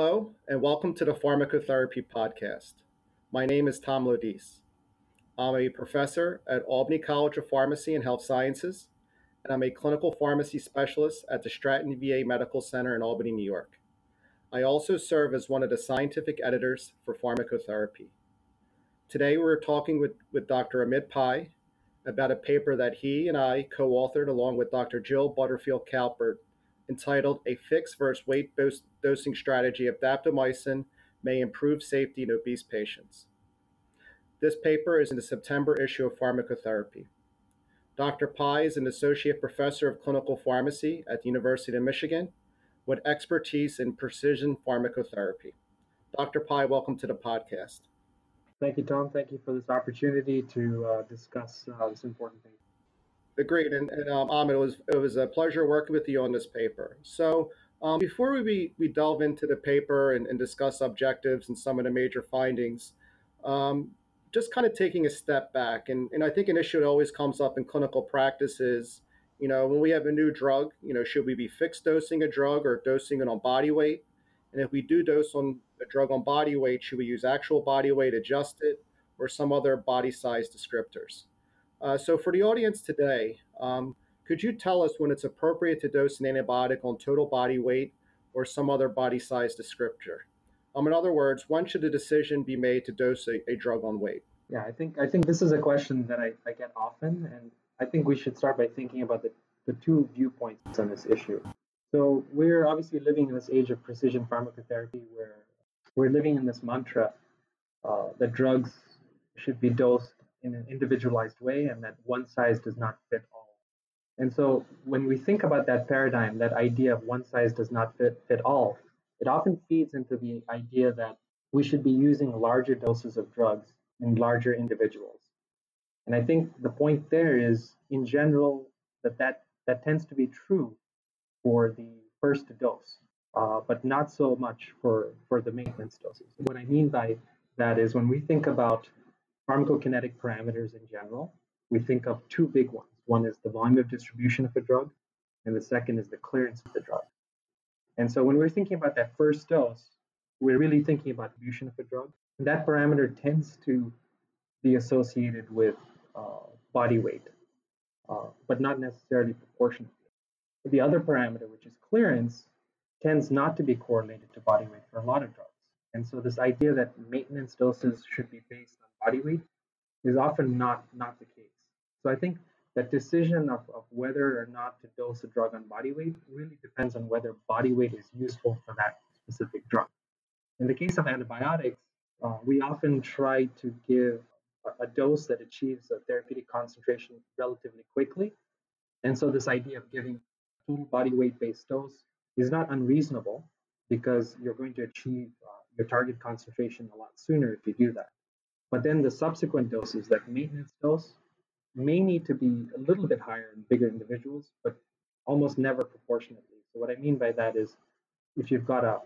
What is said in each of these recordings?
Hello, and welcome to the Pharmacotherapy Podcast. My name is Tom Lodise. I'm a professor at Albany College of Pharmacy and Health Sciences, and I'm a clinical pharmacy specialist at the Stratton VA Medical Center in Albany, New York. I also serve as one of the scientific editors for pharmacotherapy. Today, we're talking with, with Dr. Amit Pai about a paper that he and I co authored along with Dr. Jill Butterfield Cowper entitled A Fixed versus Weight Dosing Strategy of Daptomycin May Improve Safety in Obese Patients. This paper is in the September issue of Pharmacotherapy. Dr. Pai is an associate professor of clinical pharmacy at the University of Michigan with expertise in precision pharmacotherapy. Dr. Pai, welcome to the podcast. Thank you, Tom. Thank you for this opportunity to uh, discuss uh, this important thing. Agreed, and, and um, Amit, it was it was a pleasure working with you on this paper. So, um, before we we delve into the paper and, and, discuss objectives and some of the major findings, um, just kind of taking a step back, and, and I think an issue that always comes up in clinical practice is, you know, when we have a new drug, you know, should we be fixed dosing a drug or dosing it on body weight? And if we do dose on a drug on body weight, should we use actual body weight adjusted or some other body size descriptors? Uh, so, for the audience today, um, could you tell us when it's appropriate to dose an antibiotic on total body weight or some other body size descriptor? Um, in other words, when should a decision be made to dose a, a drug on weight? Yeah, I think I think this is a question that I, I get often, and I think we should start by thinking about the, the two viewpoints on this issue. So we're obviously living in this age of precision pharmacotherapy where we're living in this mantra uh, that drugs should be dosed in an individualized way and that one size does not fit all. And so when we think about that paradigm, that idea of one size does not fit, fit all, it often feeds into the idea that we should be using larger doses of drugs in larger individuals. And I think the point there is, in general, that that, that tends to be true for the first dose, uh, but not so much for, for the maintenance doses. What I mean by that is when we think about pharmacokinetic parameters in general, we think of two big ones. One is the volume of distribution of a drug, and the second is the clearance of the drug. And so when we're thinking about that first dose, we're really thinking about the distribution of a drug. And that parameter tends to be associated with uh, body weight, uh, but not necessarily proportionately. The other parameter, which is clearance, tends not to be correlated to body weight for a lot of drugs. And so this idea that maintenance doses should be based on body weight is often not, not the case. So I think that decision of, of whether or not to dose a drug on body weight really depends on whether body weight is useful for that specific drug. In the case of antibiotics, uh, we often try to give a, a dose that achieves a therapeutic concentration relatively quickly. And so this idea of giving total body weight based dose is not unreasonable because you're going to achieve uh, your target concentration a lot sooner if you do that. But then the subsequent doses, that maintenance dose, may need to be a little bit higher in bigger individuals, but almost never proportionately. So what I mean by that is if you've got a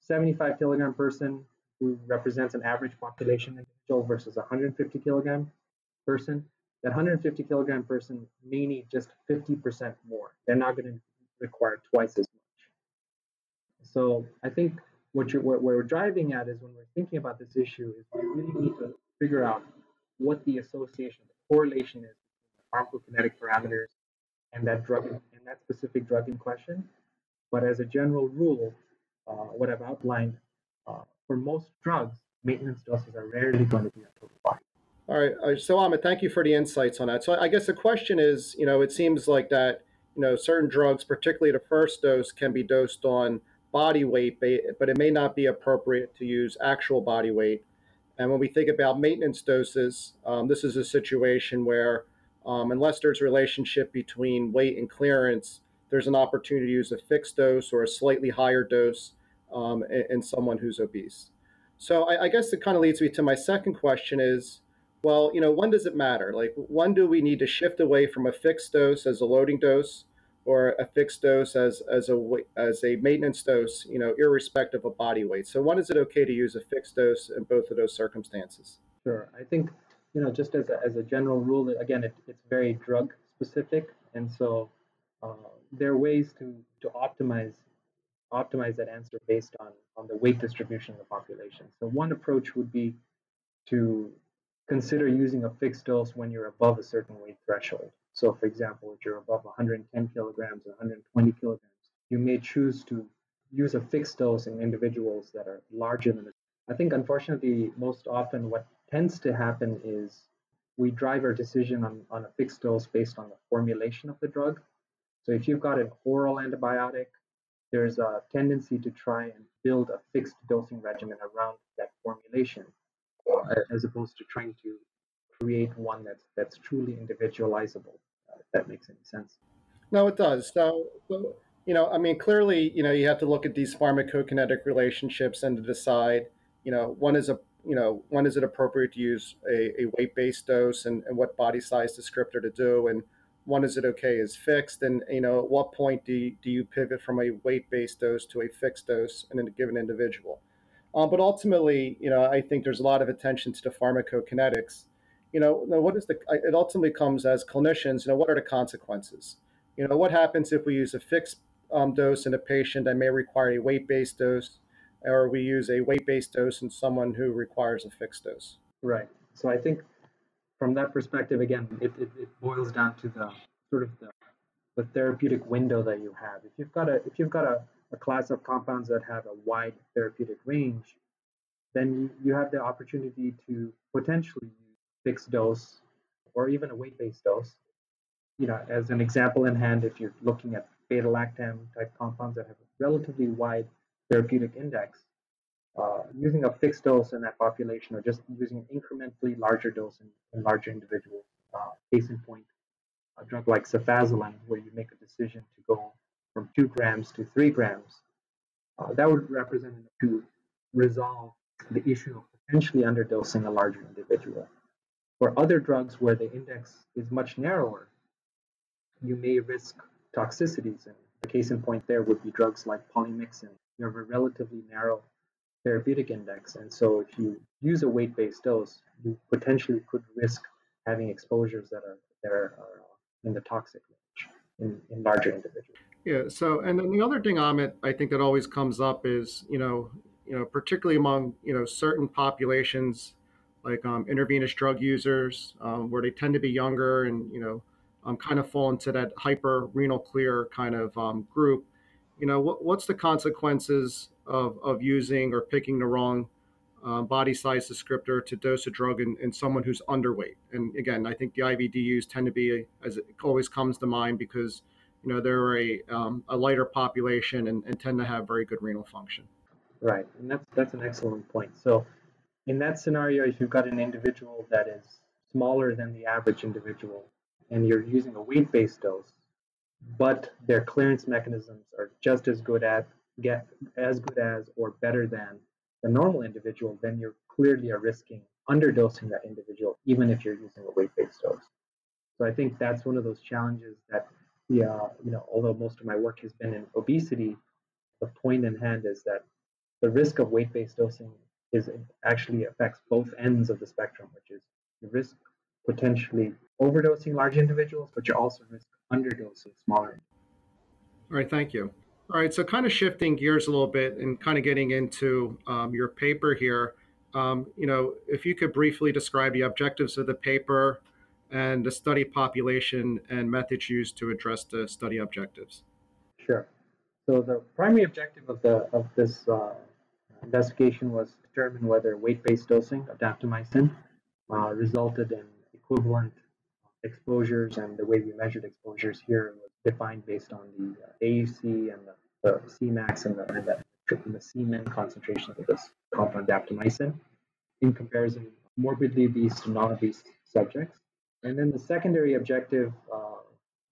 75 kilogram person who represents an average population individual versus a 150 kilogram person, that 150 kilogram person may need just 50% more. They're not going to require twice as much. So I think what, what we're driving at is when we're thinking about this issue is we really need to figure out what the association, the correlation is between pharmacokinetic parameters and that drug and that specific drug in question. But as a general rule, uh, what I've outlined uh, for most drugs, maintenance doses are rarely going to be a total body. All right. Uh, so, Amit, thank you for the insights on that. So, I guess the question is, you know, it seems like that, you know, certain drugs, particularly the first dose, can be dosed on body weight, but it may not be appropriate to use actual body weight. And when we think about maintenance doses, um, this is a situation where, um, unless there's a relationship between weight and clearance, there's an opportunity to use a fixed dose or a slightly higher dose um, in, in, someone who's obese. So I, I guess it kind of leads me to my second question is, well, you know, when does it matter? Like, when do we need to shift away from a fixed dose as a loading dose or a fixed dose as, as a as a maintenance dose, you know, irrespective of body weight. So when is it okay to use a fixed dose in both of those circumstances? Sure. I think, you know, just as a, as a general rule, again, it, it's very drug specific. And so uh, there are ways to, to optimize optimize that answer based on, on the weight distribution of the population. So one approach would be to consider using a fixed dose when you're above a certain weight threshold. So for example, if you're above 110 kilograms or 120 kilograms, you may choose to use a fixed dose in individuals that are larger than. I think unfortunately most often what tends to happen is we drive our decision on, on a fixed dose based on the formulation of the drug. So if you've got an oral antibiotic, there's a tendency to try and build a fixed dosing regimen around that formulation, as opposed to trying to create one that's that's truly individualizable. Uh, if that makes any sense. No, it does. So, you know, I mean, clearly, you know, you have to look at these pharmacokinetic relationships and to decide, you know, one is a you know, when is it appropriate to use a, a weight-based dose and, and what body size descriptor to do, and when is it okay is fixed, and you know, at what point do you, do you pivot from a weight-based dose to a fixed dose in a given individual? Um, but ultimately, you know, I think there's a lot of attention to the pharmacokinetics. You know, what is the? It ultimately comes as clinicians. You know, what are the consequences? You know, what happens if we use a fixed um, dose in a patient that may require a weight-based dose? or we use a weight-based dose in someone who requires a fixed dose. Right. So I think from that perspective, again, it, it, it boils down to the sort of the, the therapeutic window that you have. If you've got a if you've got a, a class of compounds that have a wide therapeutic range, then you, have the opportunity to potentially use fixed dose or even a weight-based dose. You know, as an example in hand, if you're looking at beta lactam type compounds that have a relatively wide therapeutic index, uh, using a fixed dose in that population or just using an incrementally larger dose in, in larger individuals. Uh, case in point, a drug like cefazolin, where you make a decision to go from two grams to three grams, uh, that would represent to resolve the issue of potentially underdosing a larger individual. For other drugs where the index is much narrower, you may risk toxicities. And the case in point there would be drugs like polymyxin, you have a relatively narrow therapeutic index. And so if you use a weight-based dose, you potentially could risk having exposures that are that are, are in the toxic range in, in larger individuals. Yeah. So, and then the other thing, Amit, I think that always comes up is, you know, you know, particularly among you know certain populations, like um, intravenous drug users, um, where they tend to be younger and you know, um, kind of fall into that hyper renal clear kind of um, group you know, what, what's the consequences of, of using or picking the wrong uh, body size descriptor to dose a drug in, in someone who's underweight? And again, I think the IVDUs tend to be, as it always comes to mind, because you know they're a, um, a lighter population and, and tend to have very good renal function. Right, and that's that's an excellent point. So, in that scenario, if you've got an individual that is smaller than the average individual, and you're using a weight-based dose, but their clearance mechanisms are just as good at get as good as or better than the normal individual, then you're clearly are risking underdosing that individual, even if you're using a weight-based dose. So I think that's one of those challenges that, yeah, you know, although most of my work has been in obesity, the point in hand is that the risk of weight-based dosing is actually affects both ends of the spectrum, which is you risk potentially overdosing large individuals, but you also risk underdosing smaller. All right, thank you. All right, so kind of shifting gears a little bit and kind of getting into um, your paper here. Um, you know, if you could briefly describe the objectives of the paper and the study population and methods used to address the study objectives. Sure. So the primary objective of the of this uh, investigation was to determine whether weight-based dosing of daptomycin uh, resulted in equivalent exposures, and the way we measured exposures here was defined based on the uh, AUC and the, the Cmax and the, and the, and the Cmin concentrations of this compound daptomycin in comparison morbidly obese to non-obese subjects. And then the secondary objective uh,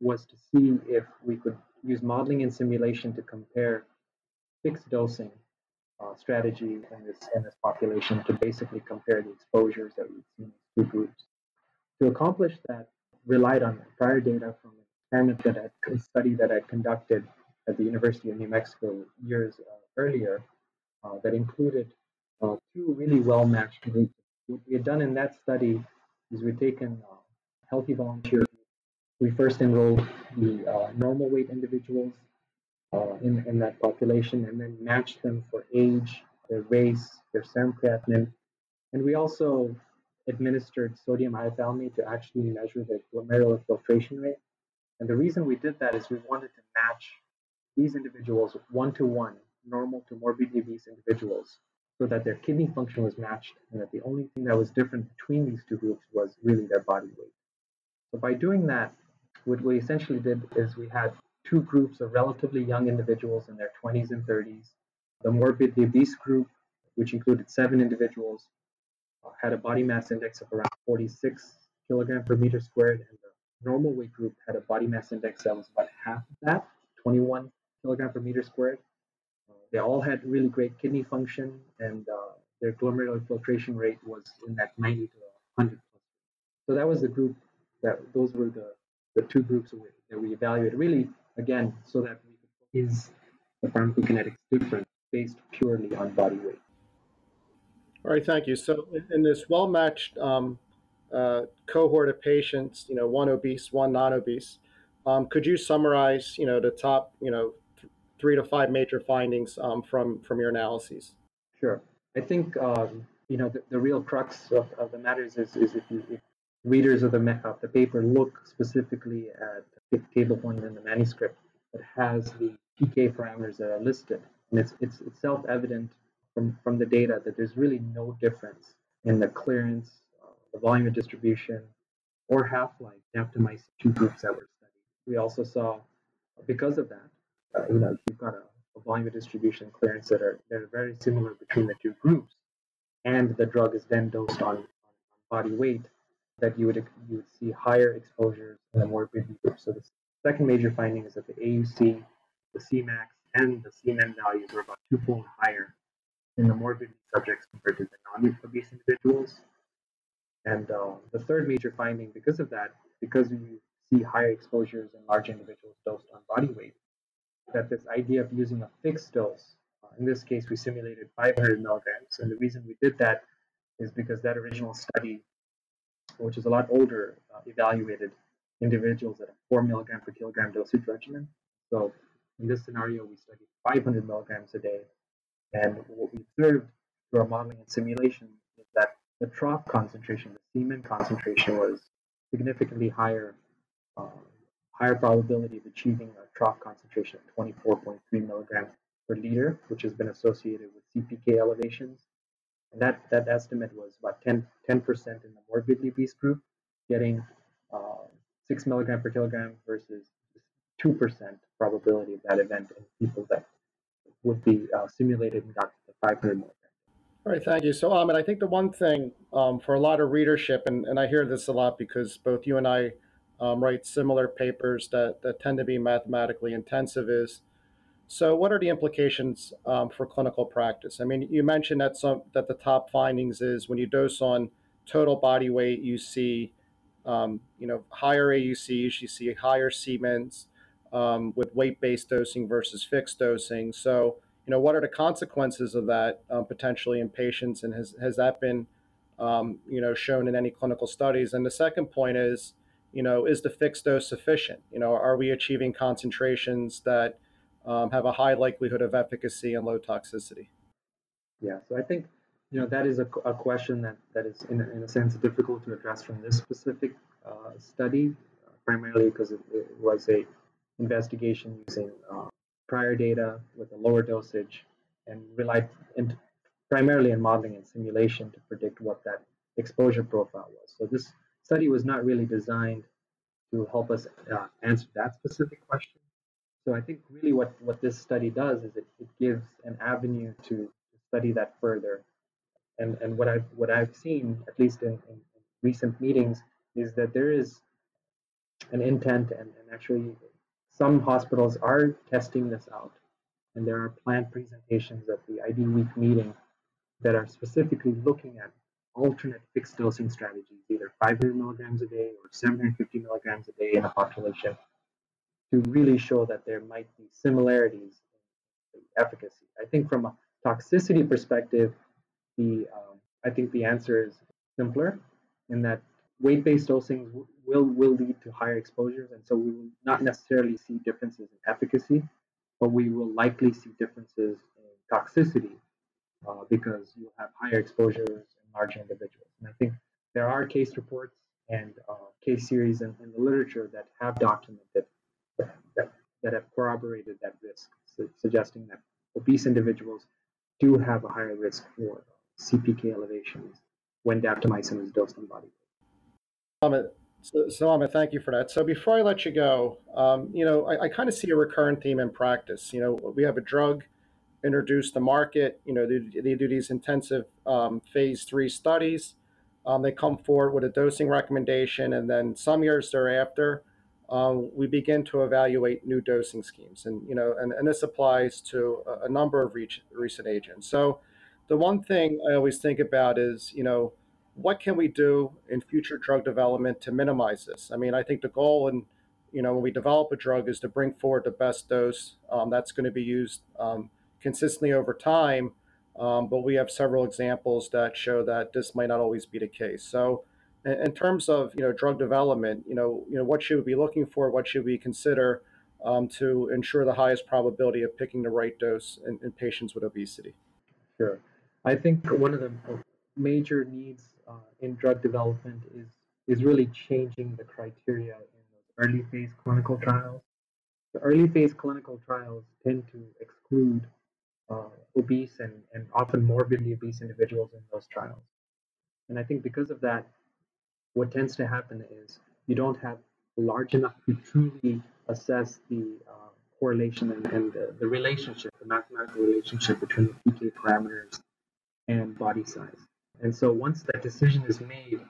was to see if we could use modeling and simulation to compare fixed dosing uh, strategy in this in this population to basically compare the exposures that we've seen in two groups. To accomplish that, relied on prior data from an experiment that study that I conducted at the University of New Mexico years uh, earlier uh, that included uh, two really well matched groups. What we had done in that study is we'd taken uh, healthy volunteers. We first enrolled the uh, normal weight individuals uh, in, in that population and then matched them for age, their race, their serum creatinine. And we also administered sodium iothalamate to actually measure the glomerular filtration rate. And the reason we did that is we wanted to match these individuals one to one, normal to morbidly obese individuals, so that their kidney function was matched and that the only thing that was different between these two groups was really their body weight. So by doing that, what we essentially did is we had two groups of relatively young individuals in their 20s and 30s. The morbidly obese group, which included seven individuals, had a body mass index of around 46 kilogram per meter squared, and the normal weight group had a body mass index that was about half of that, 21 kilogram per meter squared. They all had really great kidney function, and uh, their glomerular filtration rate was in that 90 to 100 So that was the group that those were the, the two groups that we evaluated. Really, again, so that we could is the pharmacokinetics different based purely on body weight. All right, thank you. So, in this well-matched um, uh, cohort of patients, you know, one obese, one non-obese, um, could you summarize, you know, the top, you know, th- three to five major findings um, from from your analyses? Sure. I think um, you know the, the real crux of, of the matters is, is if, you, if readers of the of the paper look specifically at the table point in the manuscript that has the PK parameters that are listed, and it's it's, it's self-evident from from the data that there's really no difference in the clearance, uh, the volume of distribution, or half-life daptomycin two groups that were studied. we also saw, because of that, uh, you know, you've got a, a, volume of distribution clearance that are that are very similar between the two groups, and the drug is then dosed on, on body weight, that you would you would see higher exposures in the morbidity group. So the second major finding is that the AUC, the Cmax, and the Cmin values were about twofold higher in the morbidity subjects compared to the non-obese individuals. And uh, the third major finding, because of that, because you see higher exposures in large individuals dosed on body weight. That this idea of using a fixed dose, uh, in this case, we simulated 500 milligrams. And the reason we did that is because that original study, which is a lot older, uh, evaluated individuals at a 4 milligram per kilogram dosage regimen. So in this scenario, we studied 500 milligrams a day. And what we observed through our modeling and simulation is that the trough concentration, the Cmin concentration, was significantly higher uh, higher probability of achieving a trough concentration of 24.3 milligrams per liter, which has been associated with CPK elevations. And that, that estimate was about 10, 10% in the morbidly obese group, getting uh, 6 milligram per kilogram versus 2% probability of that event in people that would be uh, simulated and got to 500 milligrams. All right, thank you. So, Amit, I think the one thing um, for a lot of readership, and, and I hear this a lot because both you and I um, write similar papers that, that tend to be mathematically intensive is so what are the implications um, for clinical practice? I mean you mentioned that some that the top findings is when you dose on total body weight you see um, you know higher aucs you see higher Cmins um, with weight-based dosing versus fixed dosing. So you know what are the consequences of that um, potentially in patients and has, has that been um, you know shown in any clinical studies? And the second point is you know, is the fixed dose sufficient? You know, are we achieving concentrations that um, have a high likelihood of efficacy and low toxicity? Yeah, so I think you know that is a, a question that that is in, in a sense difficult to address from this specific uh, study, primarily because it, it, was a investigation using uh, prior data with a lower dosage and relied in, primarily in modeling and simulation to predict what that exposure profile was. So this study was not really designed to help us uh, answer that specific question. So I think really what, what this study does is it, it gives an avenue to study that further. And, and what I've what I've seen, at least in, in recent meetings, is that there is an intent and, and actually some hospitals are testing this out. And there are planned presentations at the ID Week meeting that are specifically looking at alternate fixed dosing strategies, either 500 milligrams a day or 750 milligrams a day in a population, to really show that there might be similarities in efficacy. I think from a toxicity perspective, the um, I think the answer is simpler in that weight-based dosing will will lead to higher exposures, and so we will not necessarily see differences in efficacy. but we will likely see differences in toxicity uh, because you'll have higher exposures in larger individuals. And I think there are case reports and uh, case series in, in, the literature that have documented that, that, that have corroborated that risk, so suggesting that obese individuals do have a higher risk for CPK elevations when daptomycin is dosed on body weight. So, Amit, thank you for that. So before I let you go, um, you know, I, I kind of see a recurrent theme in practice. You know, we have a drug introduced to market. You know, they, they do these intensive um, phase three studies. Um, they come forward with a dosing recommendation, and then some years thereafter, um, we begin to evaluate new dosing schemes. And you know, and, and this applies to a, a number of recent agents. So, the one thing I always think about is, you know, what can we do in future drug development to minimize this? I mean, I think the goal and you know when we develop a drug is to bring forward the best dose um, that's going to be used um, consistently over time. Um, but we have several examples that show that this might not always be the case. So, in, terms of you know drug development, you know you know what should we be looking for? What should we consider um, to ensure the highest probability of picking the right dose in, in patients with obesity? Sure, I think one of the major needs uh, in drug development is is really changing the criteria in those early phase clinical trials. The early phase clinical trials tend to exclude uh, obese and, and often morbidly obese individuals in those trials. And I think because of that, what tends to happen is you don't have large enough to truly assess the uh, correlation and, and the, the, relationship, the mathematical relationship between the PK parameters and body size. And so once that decision is made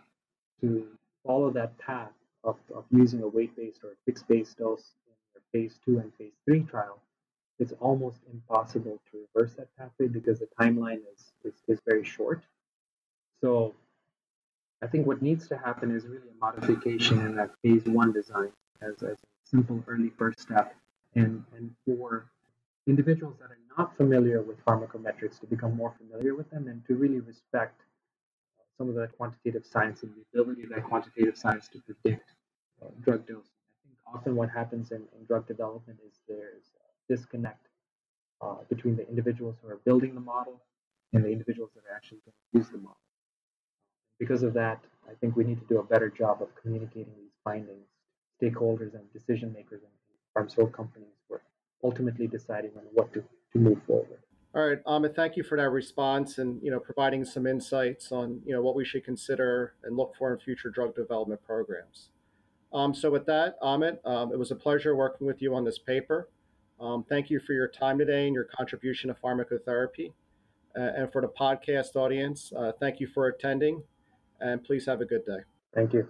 to follow that path of, of using a weight-based or a fixed-based dose in your phase two and phase three trial, it's almost impossible to reverse that pathway because the timeline is, is, is very short. So I think what needs to happen is really a modification in that phase one design as, as a simple early first step and, and for individuals that are not familiar with pharmacometrics to become more familiar with them and to really respect some of that quantitative science and the ability of that quantitative science to predict uh, drug dose. I think often what happens in, in drug development is there's a disconnect uh, between the individuals who are building the model and the individuals that are actually going to use the model. Because of that, I think we need to do a better job of communicating these findings to stakeholders and decision makers and pharmaceutical companies who are ultimately deciding on what to, to move forward. All right, Amit, thank you for that response and you know providing some insights on you know what we should consider and look for in future drug development programs. Um, so with that, Amit, um, it was a pleasure working with you on this paper. Um, thank you for your time today and your contribution to pharmacotherapy. Uh, and for the podcast audience, uh, thank you for attending and please have a good day. Thank you.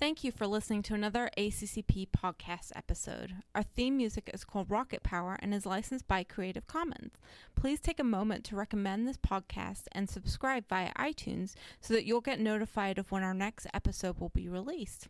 Thank you for listening to another ACCP podcast episode. Our theme music is called Rocket Power and is licensed by Creative Commons. Please take a moment to recommend this podcast and subscribe via iTunes so that you'll get notified of when our next episode will be released.